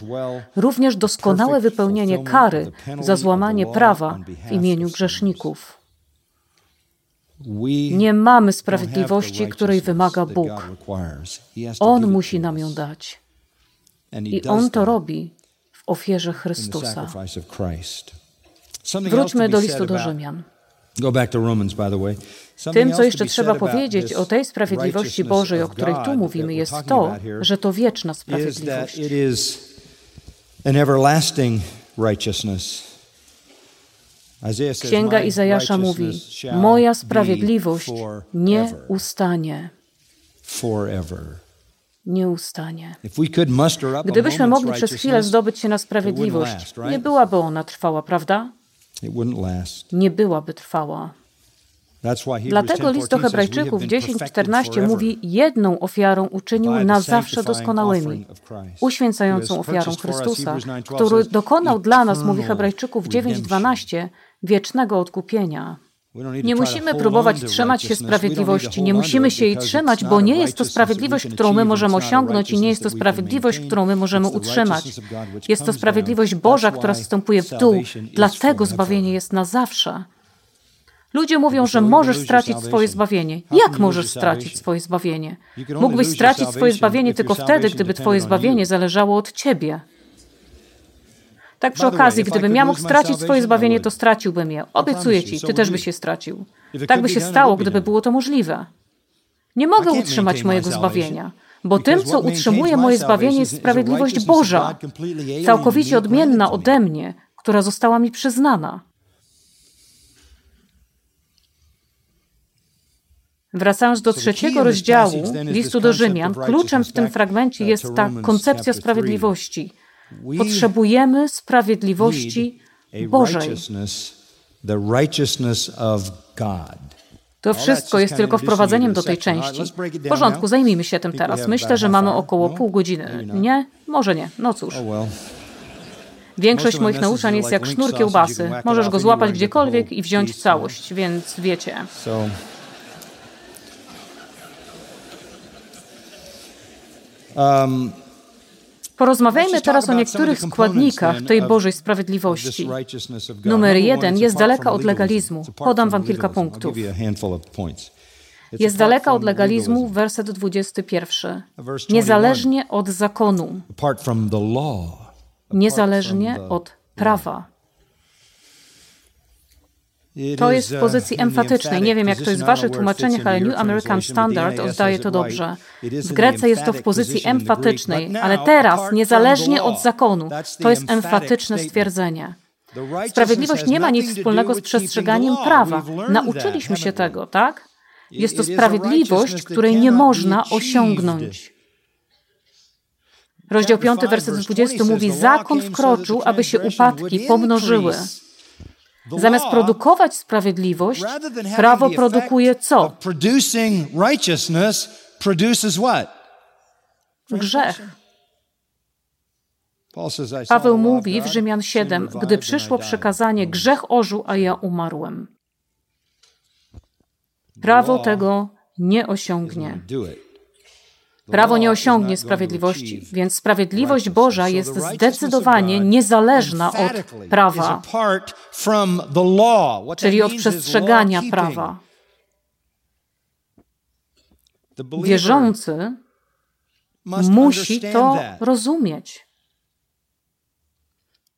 również doskonałe wypełnienie kary za złamanie prawa w imieniu grzeszników. Nie mamy sprawiedliwości, której wymaga Bóg. On musi nam ją dać. I On to robi w ofierze Chrystusa. Wróćmy do listu do Rzymian. Tym, co jeszcze trzeba powiedzieć o tej sprawiedliwości Bożej, o której tu mówimy, jest to, że to wieczna sprawiedliwość. Księga Izajasza mówi: Moja sprawiedliwość nie ustanie. Nie ustanie. Gdybyśmy mogli przez chwilę zdobyć się na sprawiedliwość, nie byłaby ona trwała, prawda? Nie byłaby trwała. Dlatego list do Hebrajczyków 10:14 mówi: Jedną ofiarą uczynił na zawsze doskonałymi, uświęcającą ofiarą Chrystusa, który dokonał dla nas, mówi Hebrajczyków 9:12, wiecznego odkupienia. Nie musimy próbować trzymać się sprawiedliwości, nie musimy się jej trzymać, bo nie jest to sprawiedliwość, którą my możemy osiągnąć i nie jest to sprawiedliwość, którą my możemy utrzymać. Jest to sprawiedliwość Boża, która zstępuje w dół, dlatego zbawienie jest na zawsze. Ludzie mówią, że możesz stracić swoje zbawienie. Jak możesz stracić swoje zbawienie? Mógłbyś stracić swoje zbawienie tylko wtedy, gdyby Twoje zbawienie zależało od Ciebie. Tak przy okazji, gdybym ja mógł stracić swoje zbawienie, to straciłbym je. Obiecuję Ci, Ty też byś się stracił. Tak by się stało, gdyby było to możliwe. Nie mogę utrzymać mojego zbawienia, bo tym, co utrzymuje moje zbawienie, jest sprawiedliwość Boża, całkowicie odmienna ode mnie, która została mi przyznana. Wracając do trzeciego rozdziału listu do Rzymian, kluczem w tym fragmencie jest ta koncepcja sprawiedliwości. Potrzebujemy sprawiedliwości Bożej. To wszystko jest tylko wprowadzeniem do tej części. W porządku, zajmijmy się tym teraz. Myślę, że mamy około pół godziny. Nie? Może nie. No cóż. Oh, Większość moich nauczań jest jak sznur kiełbasy. Możesz go złapać gdziekolwiek i wziąć całość, więc wiecie. Um, Porozmawiajmy teraz o niektórych składnikach tej Bożej sprawiedliwości. Numer jeden jest daleka od legalizmu. Podam Wam kilka punktów. Jest daleka od legalizmu, werset 21. Niezależnie od zakonu, niezależnie od prawa. To jest w uh, pozycji emfatycznej. Nie wiem, jak to jest w waszych tłumaczeniach, ale New American Standard oddaje to dobrze. W Grece jest to w pozycji emfatycznej, ale teraz, niezależnie od zakonu, to jest emfatyczne stwierdzenie. Sprawiedliwość nie ma nic wspólnego z przestrzeganiem prawa. Nauczyliśmy się tego, tak? Jest to sprawiedliwość, której nie można osiągnąć. Rozdział 5, werset 20 mówi: Zakon wkroczył, aby się upadki pomnożyły. Zamiast produkować sprawiedliwość, prawo produkuje co? Grzech. Paweł mówi w Rzymian 7, gdy przyszło przekazanie, grzech ożył, a ja umarłem. Prawo tego nie osiągnie. Prawo nie osiągnie sprawiedliwości, więc sprawiedliwość Boża jest zdecydowanie niezależna od prawa, czyli od przestrzegania prawa. Wierzący musi to rozumieć.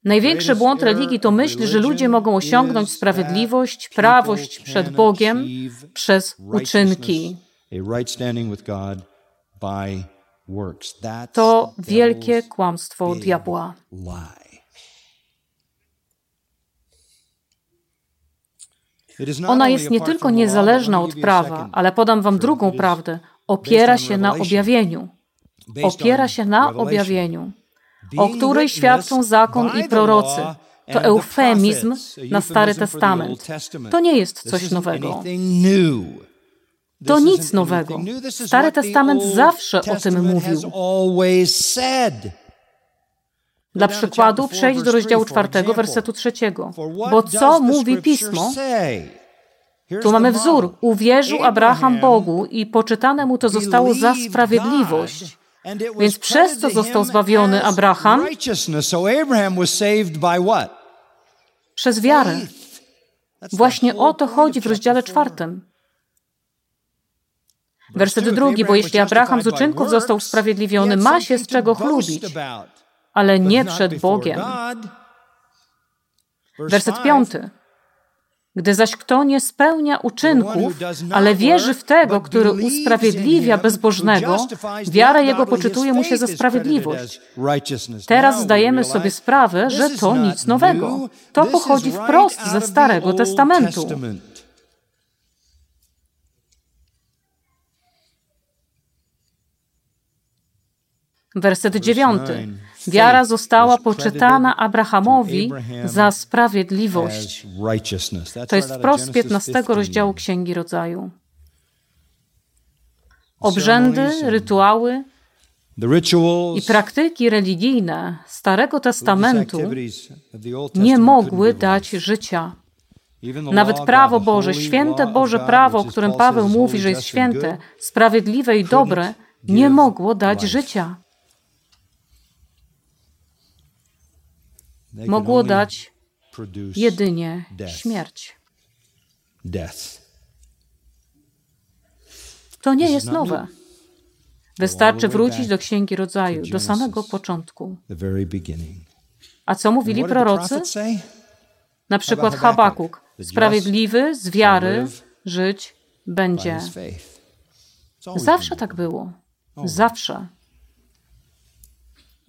Największy błąd religii to myśl, że ludzie mogą osiągnąć sprawiedliwość, prawość przed Bogiem przez uczynki. To wielkie kłamstwo diabła. Ona jest nie tylko niezależna od prawa, ale podam Wam drugą prawdę. Opiera się na objawieniu. Opiera się na objawieniu, o której świadczą zakon i prorocy. To eufemizm na Stary Testament. To nie jest coś nowego. To nic nowego. Stary Testament zawsze o tym mówił. Dla przykładu przejdź do rozdziału czwartego, wersetu trzeciego. Bo co mówi Pismo? Tu mamy wzór. Uwierzył Abraham Bogu i poczytane mu to zostało za sprawiedliwość. Więc przez co został zbawiony Abraham? Przez wiarę. Właśnie o to chodzi w rozdziale czwartym. Werset drugi, bo jeśli Abraham z uczynków został usprawiedliwiony, ma się z czego chlubić, ale nie przed Bogiem. Werset piąty. Gdy zaś kto nie spełnia uczynków, ale wierzy w tego, który usprawiedliwia bezbożnego, wiara jego poczytuje mu się za sprawiedliwość. Teraz zdajemy sobie sprawę, że to nic nowego. To pochodzi wprost ze Starego Testamentu. Werset dziewiąty. Wiara została poczytana Abrahamowi za sprawiedliwość. To jest wprost z 15 rozdziału Księgi Rodzaju. Obrzędy, rytuały i praktyki religijne Starego Testamentu nie mogły dać życia. Nawet prawo Boże, święte Boże prawo, o którym Paweł mówi, że jest święte, sprawiedliwe i dobre, nie mogło dać życia. Mogło dać jedynie śmierć. To nie jest nowe. Wystarczy wrócić do Księgi Rodzaju, do samego początku. A co mówili prorocy? Na przykład Habakuk. Sprawiedliwy z wiary żyć będzie. Zawsze tak było. Zawsze.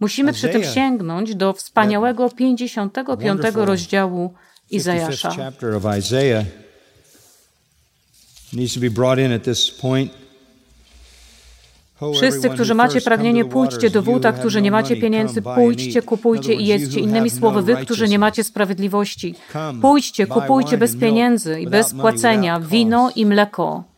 Musimy przy tym sięgnąć do wspaniałego 55 rozdziału Izajasza. Wszyscy, którzy macie pragnienie, pójdźcie do wód, którzy nie macie pieniędzy, pójdźcie, kupujcie i jedzcie. Innymi słowy, wy, którzy nie macie sprawiedliwości, pójdźcie, kupujcie bez pieniędzy i bez płacenia wino i mleko.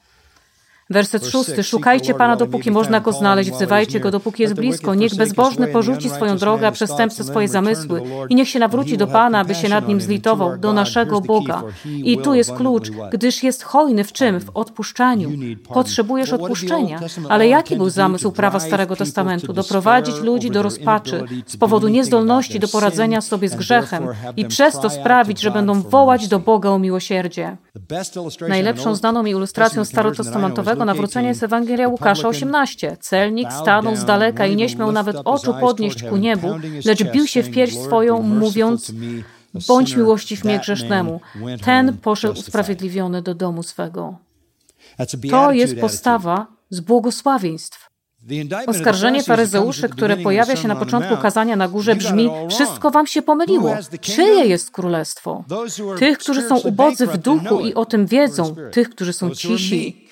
Werset szósty. Szukajcie Pana, dopóki można Go znaleźć, wzywajcie Go, dopóki jest blisko. Niech bezbożny porzuci swoją drogę, a przestępcy swoje zamysły i niech się nawróci do Pana, aby się nad Nim zlitował, do naszego Boga. I tu jest klucz, gdyż jest hojny w czym? W odpuszczaniu. Potrzebujesz odpuszczenia. Ale jaki był zamysł prawa Starego Testamentu? Doprowadzić ludzi do rozpaczy z powodu niezdolności do poradzenia sobie z grzechem i przez to sprawić, że będą wołać do Boga o miłosierdzie. Najlepszą znaną mi ilustracją starotestamentowego nawrócenia jest Ewangelia Łukasza 18. Celnik stanął z daleka i nie śmiał nawet oczu podnieść ku niebu, lecz bił się w pierś swoją, mówiąc Bądź miłościw mnie grzesznemu. Ten poszedł usprawiedliwiony do domu swego. To jest postawa z błogosławieństw. Oskarżenie faryzeuszy, które pojawia się na początku kazania na górze brzmi: Wszystko wam się pomyliło. Czyje jest królestwo? Tych, którzy są ubodzy w duchu i o tym wiedzą, tych, którzy są cisi,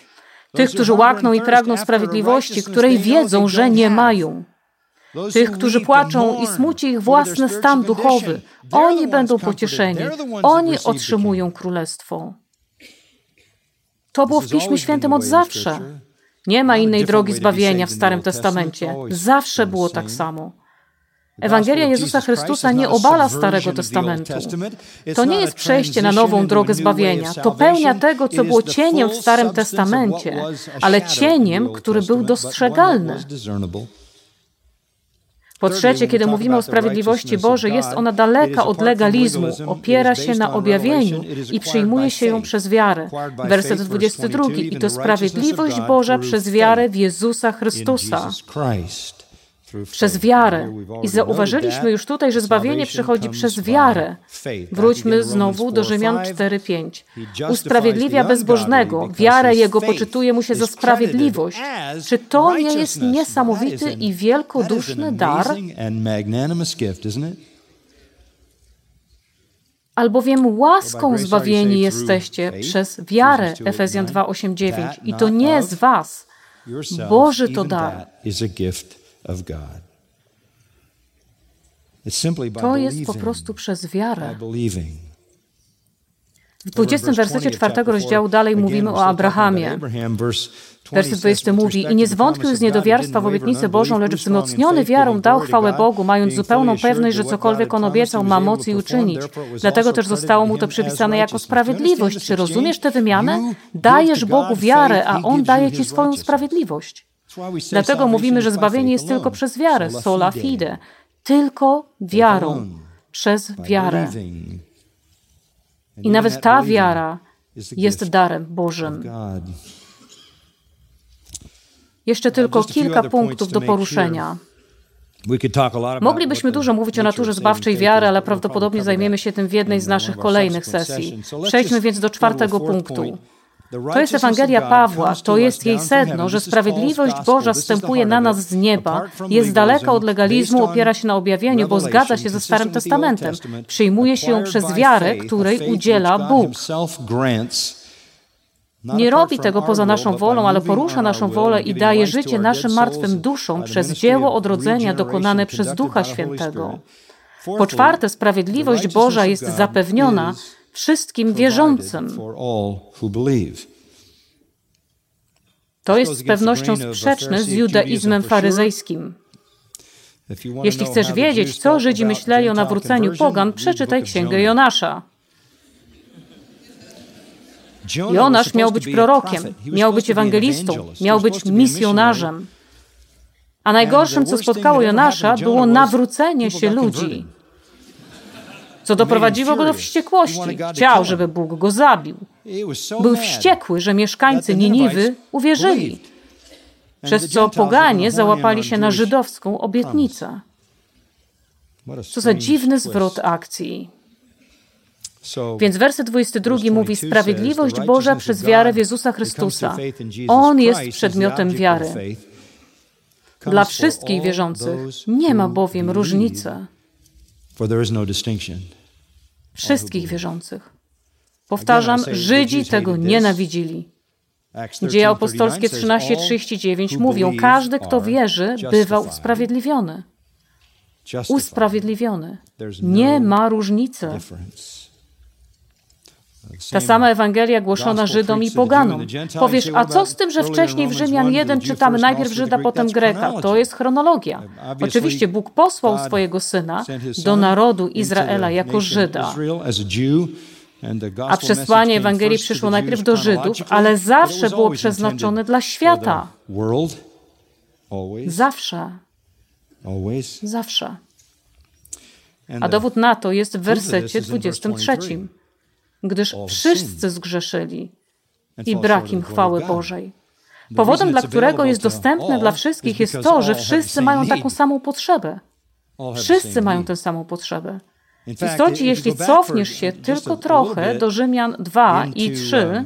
tych, którzy łakną i pragną sprawiedliwości, której wiedzą, że nie mają. Tych, którzy płaczą i smuci ich własny stan duchowy, oni będą pocieszeni, oni otrzymują królestwo. To było w Piśmie Świętym od zawsze. Nie ma innej drogi zbawienia w Starym Testamencie. Zawsze było tak samo. Ewangelia Jezusa Chrystusa nie obala Starego Testamentu. To nie jest przejście na nową drogę zbawienia. To pełnia tego, co było cieniem w Starym Testamencie, ale cieniem, który był dostrzegalny. Po trzecie, kiedy mówimy o sprawiedliwości Bożej, jest ona daleka od legalizmu, opiera się na objawieniu i przyjmuje się ją przez wiarę. Werset 22. I to sprawiedliwość Boża przez wiarę w Jezusa Chrystusa przez wiarę. I zauważyliśmy już tutaj, że zbawienie przychodzi przez wiarę. Wróćmy znowu do Rzymian 4:5. Usprawiedliwia bezbożnego, wiarę jego poczytuje mu się za sprawiedliwość. Czy to nie jest niesamowity i wielkoduszny dar? Albowiem łaską zbawieni jesteście przez wiarę, Efezjan 2:8-9. I to nie z was. Boży to dar. To jest po prostu przez wiarę. W 20 wersecie czwartego rozdziału dalej mówimy o Abrahamie. Werset 20 mówi, i nie zwątpił z niedowiarstwa w obietnicę Bożą, lecz wzmocniony wiarą dał chwałę Bogu, mając zupełną pewność, że cokolwiek on obiecał, ma moc i uczynić. Dlatego też zostało mu to przypisane jako sprawiedliwość. Czy rozumiesz tę wymianę? Dajesz Bogu wiarę, a On daje ci swoją sprawiedliwość. Dlatego mówimy, że zbawienie jest tylko przez wiarę, sola fide, tylko wiarą, przez wiarę. I nawet ta wiara jest darem Bożym. Jeszcze tylko kilka punktów do poruszenia. Moglibyśmy dużo mówić o naturze zbawczej wiary, ale prawdopodobnie zajmiemy się tym w jednej z naszych kolejnych sesji. Przejdźmy więc do czwartego punktu. To jest Ewangelia Pawła, to jest jej sedno, że sprawiedliwość Boża wstępuje na nas z nieba, jest daleka od legalizmu, opiera się na objawieniu, bo zgadza się ze Starym Testamentem. Przyjmuje się ją przez wiarę, której udziela Bóg. Nie robi tego poza naszą wolą, ale porusza naszą wolę i daje życie naszym martwym duszom przez dzieło odrodzenia dokonane przez Ducha Świętego. Po czwarte, sprawiedliwość Boża jest zapewniona wszystkim wierzącym. To jest z pewnością sprzeczne z judaizmem faryzejskim. Jeśli chcesz wiedzieć, co Żydzi myśleli o nawróceniu pogan, przeczytaj księgę Jonasza. Jonasz miał być prorokiem, miał być ewangelistą, miał być misjonarzem. A najgorszym, co spotkało Jonasza, było nawrócenie się ludzi, co doprowadziło go do wściekłości. Chciał, żeby Bóg go zabił. Był wściekły, że mieszkańcy Niniwy uwierzyli, przez co poganie załapali się na żydowską obietnicę. Co za dziwny zwrot akcji. Więc werset 22 mówi: Sprawiedliwość Boża przez wiarę w Jezusa Chrystusa. On jest przedmiotem wiary. Dla wszystkich wierzących nie ma bowiem różnicy. No wszystkich wierzących. Powtarzam, Żydzi tego nienawidzili. Dzieje apostolskie 13:39 mówią: Każdy, kto wierzy, bywa usprawiedliwiony. Usprawiedliwiony. Nie ma różnicy. Ta sama Ewangelia głoszona Żydom i Poganom. Powiesz, a co z tym, że wcześniej w Rzymian 1 czytamy najpierw Żyda, potem Greka? To jest chronologia. Oczywiście Bóg posłał swojego Syna do narodu Izraela jako Żyda. A przesłanie Ewangelii przyszło najpierw do Żydów, ale zawsze było przeznaczone dla świata. Zawsze. Zawsze. A dowód na to jest w wersecie 23 gdyż wszyscy zgrzeszyli i brak im chwały Bożej. Powodem, dla którego jest dostępne dla wszystkich, jest to, że wszyscy mają taką samą potrzebę. Wszyscy mają tę samą potrzebę. W istocie, jeśli cofniesz się tylko trochę do Rzymian 2 i 3,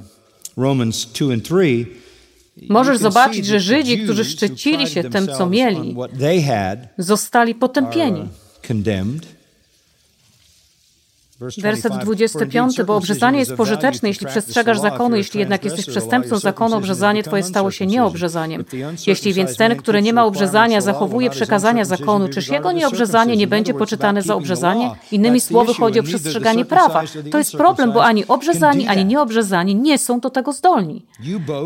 możesz zobaczyć, że Żydzi, którzy szczycili się tym, co mieli, zostali potępieni. Werset 25, bo obrzezanie jest pożyteczne, jeśli przestrzegasz zakonu, jeśli jednak jesteś przestępcą zakonu, obrzezanie twoje stało się nieobrzezaniem. Jeśli więc ten, który nie ma obrzezania, zachowuje przekazania zakonu, czyż jego nieobrzezanie nie będzie poczytane za obrzezanie? Innymi słowy, chodzi o przestrzeganie prawa. To jest problem, bo ani obrzezani, ani nieobrzezani nie są do tego zdolni.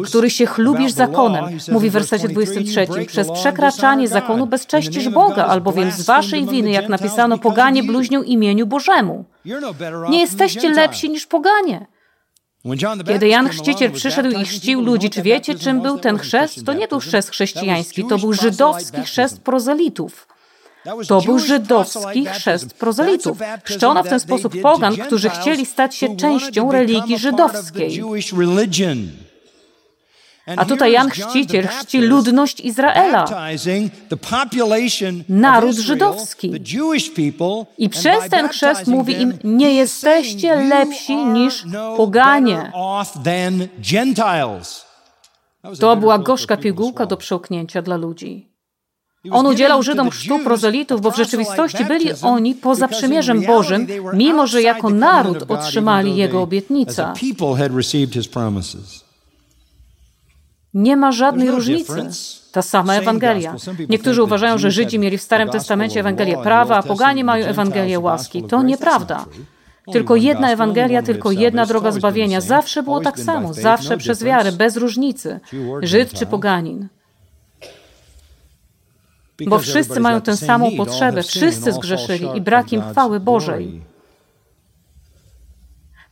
Który się chlubisz zakonem, mówi w wersecie 23, przez przekraczanie zakonu bezcześcisz Boga, albowiem z waszej winy, jak napisano, poganie bluźnią imieniu Bożemu. No Nie jesteście lepsi niż poganie. Kiedy Jan Chrzciciel przyszedł i chrzcił ludzi, czy wiecie, czym był ten chrzest? To nie był chrzest chrześcijański, to był żydowski chrzest prozelitów. To był żydowski chrzest prozelitów. Chrzczono w ten sposób pogan, którzy chcieli stać się częścią religii żydowskiej. A tutaj Jan Chrzciciel chrzci ludność Izraela, naród żydowski. I przez ten chrzest mówi im, nie jesteście lepsi niż no poganie. To była gorzka pigułka do przełknięcia dla ludzi. On udzielał Żydom chrztu prozelitów, bo w rzeczywistości byli oni poza przymierzem Bożym, mimo że jako naród otrzymali Jego obietnicę. Nie ma żadnej różnicy. Ta sama Ewangelia. Niektórzy uważają, że Żydzi mieli w Starym Testamencie Ewangelię prawa, a poganie mają Ewangelię łaski. To nieprawda. Tylko jedna Ewangelia, tylko jedna droga zbawienia. Zawsze było tak samo, zawsze przez wiarę, bez różnicy. Żyd czy poganin. Bo wszyscy mają tę samą potrzebę, wszyscy zgrzeszyli i brak im chwały Bożej.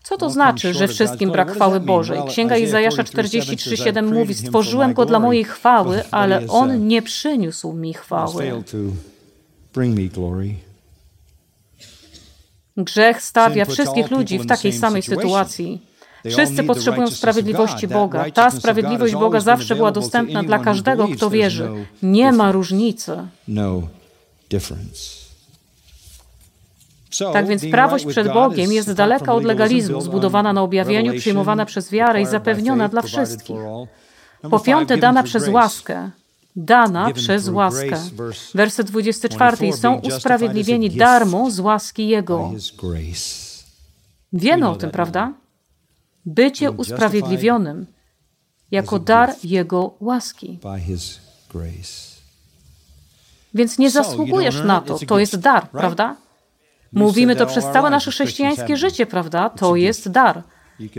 Co to znaczy, że wszystkim brak chwały Bożej? Księga Izajasza 43:7 mówi: Stworzyłem go dla mojej chwały, ale on nie przyniósł mi chwały. Grzech stawia wszystkich ludzi w takiej samej sytuacji. Wszyscy potrzebują sprawiedliwości Boga. Ta sprawiedliwość Boga zawsze była dostępna dla każdego, kto wierzy. Nie ma różnicy. Tak więc prawość przed Bogiem jest daleka od legalizmu, zbudowana na objawieniu, przyjmowana przez wiarę i zapewniona dla wszystkich. Po piąte, dana przez łaskę. Dana przez łaskę. Werset 24. Są usprawiedliwieni darmo z łaski Jego. Wiemy o tym, prawda? Bycie usprawiedliwionym jako dar Jego łaski. Więc nie zasługujesz na to. To jest dar, prawda? Mówimy to przez całe nasze chrześcijańskie życie, prawda? To jest dar.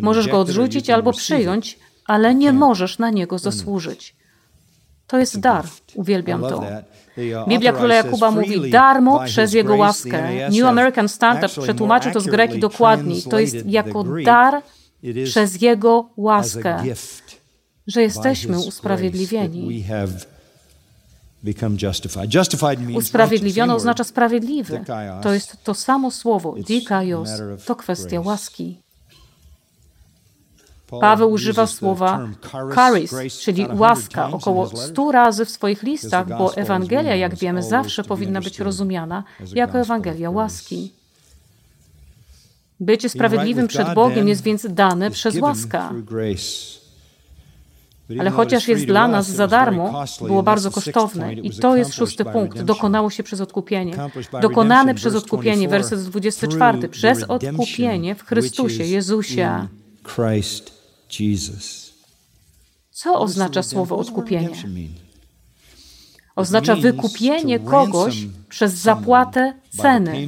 Możesz go odrzucić albo przyjąć, ale nie możesz na niego zasłużyć. To jest dar. Uwielbiam to. Biblia Króla Jakuba mówi darmo przez Jego łaskę. New American Standard przetłumaczył to z greki dokładniej. To jest jako dar przez Jego łaskę, że jesteśmy usprawiedliwieni. Usprawiedliwiony oznacza sprawiedliwy. To jest to samo słowo, dikaios. To kwestia łaski. Paweł używa słowa charis, czyli łaska, około 100 razy w swoich listach, bo Ewangelia, jak wiemy, zawsze powinna być rozumiana jako Ewangelia łaski. Bycie sprawiedliwym przed Bogiem jest więc dane przez łaskę. Ale chociaż jest dla nas za darmo, było bardzo kosztowne. I to jest szósty punkt. Dokonało się przez odkupienie. Dokonane przez odkupienie, werset 24. Przez odkupienie w Chrystusie, Jezusie. Co oznacza słowo odkupienie? Oznacza wykupienie kogoś przez zapłatę ceny.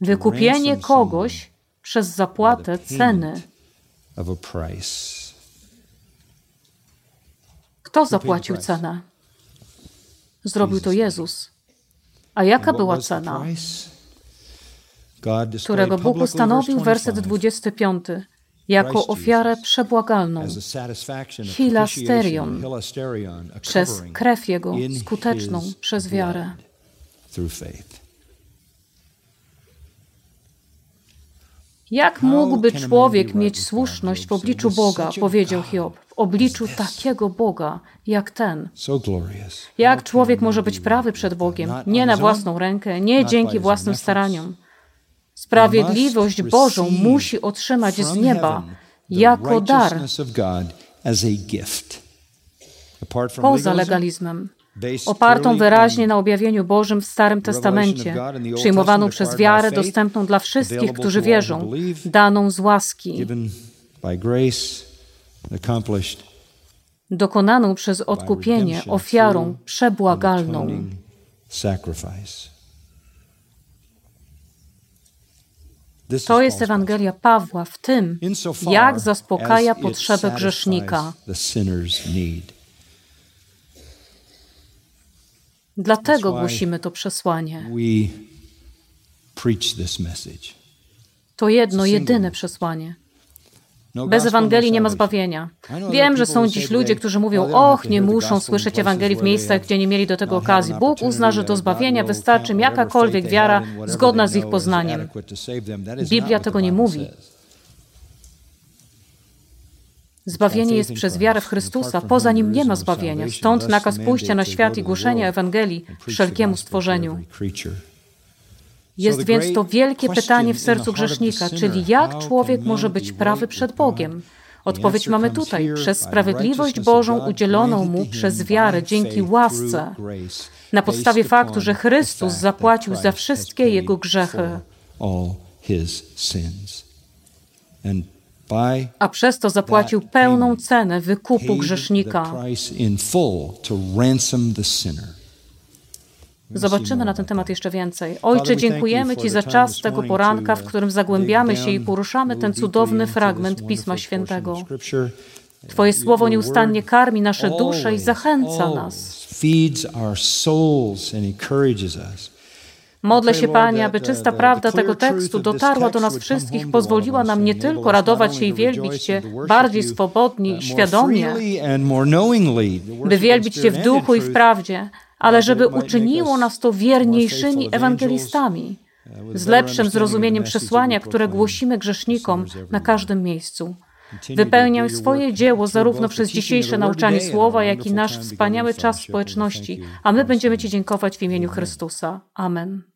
Wykupienie kogoś przez zapłatę ceny. Kto zapłacił cenę? Zrobił to Jezus. A jaka była cena? Którego Bóg ustanowił, werset 25, jako ofiarę przebłagalną, hilasterion, przez krew Jego skuteczną przez wiarę. Jak mógłby człowiek mieć słuszność w obliczu Boga, powiedział Hiob, w obliczu takiego Boga jak ten? Jak człowiek może być prawy przed Bogiem? Nie na własną rękę, nie dzięki własnym staraniom. Sprawiedliwość Bożą musi otrzymać z nieba jako dar, poza legalizmem opartą wyraźnie na objawieniu Bożym w Starym Testamencie, przyjmowaną przez wiarę dostępną dla wszystkich, którzy wierzą, daną z łaski, dokonaną przez odkupienie ofiarą przebłagalną. To jest Ewangelia Pawła w tym, jak zaspokaja potrzebę grzesznika. Dlatego głosimy to przesłanie. To jedno, jedyne przesłanie. No Bez Ewangelii nie ma zbawienia. Wiem, że są dziś ludzie, którzy mówią, och, nie muszą słyszeć Ewangelii w miejscach, gdzie nie mieli do tego okazji. Bóg uzna, że do zbawienia wystarczy im jakakolwiek wiara zgodna z ich poznaniem. Biblia tego nie mówi. Zbawienie jest przez wiarę w Chrystusa, poza nim nie ma zbawienia. Stąd nakaz pójścia na świat i głoszenia Ewangelii wszelkiemu stworzeniu. Jest więc to wielkie pytanie w sercu grzesznika, czyli jak człowiek może być prawy przed Bogiem? Odpowiedź mamy tutaj, przez sprawiedliwość Bożą udzieloną mu przez wiarę dzięki łasce, na podstawie faktu, że Chrystus zapłacił za wszystkie jego grzechy a przez to zapłacił pełną cenę wykupu grzesznika. Zobaczymy na ten temat jeszcze więcej. Ojcze, dziękujemy Ci za czas tego poranka, w którym zagłębiamy się i poruszamy ten cudowny fragment Pisma Świętego. Twoje słowo nieustannie karmi nasze dusze i zachęca nas. Modlę się, Panie, aby czysta prawda tego tekstu dotarła do nas wszystkich, pozwoliła nam nie tylko radować się i wielbić Cię bardziej swobodnie i świadomie, by wielbić Cię w duchu i w prawdzie, ale żeby uczyniło nas to wierniejszymi ewangelistami, z lepszym zrozumieniem przesłania, które głosimy grzesznikom na każdym miejscu. Wypełniał swoje dzieło zarówno przez dzisiejsze nauczanie słowa, jak i nasz wspaniały czas społeczności, a my będziemy Ci dziękować w imieniu Chrystusa. Amen.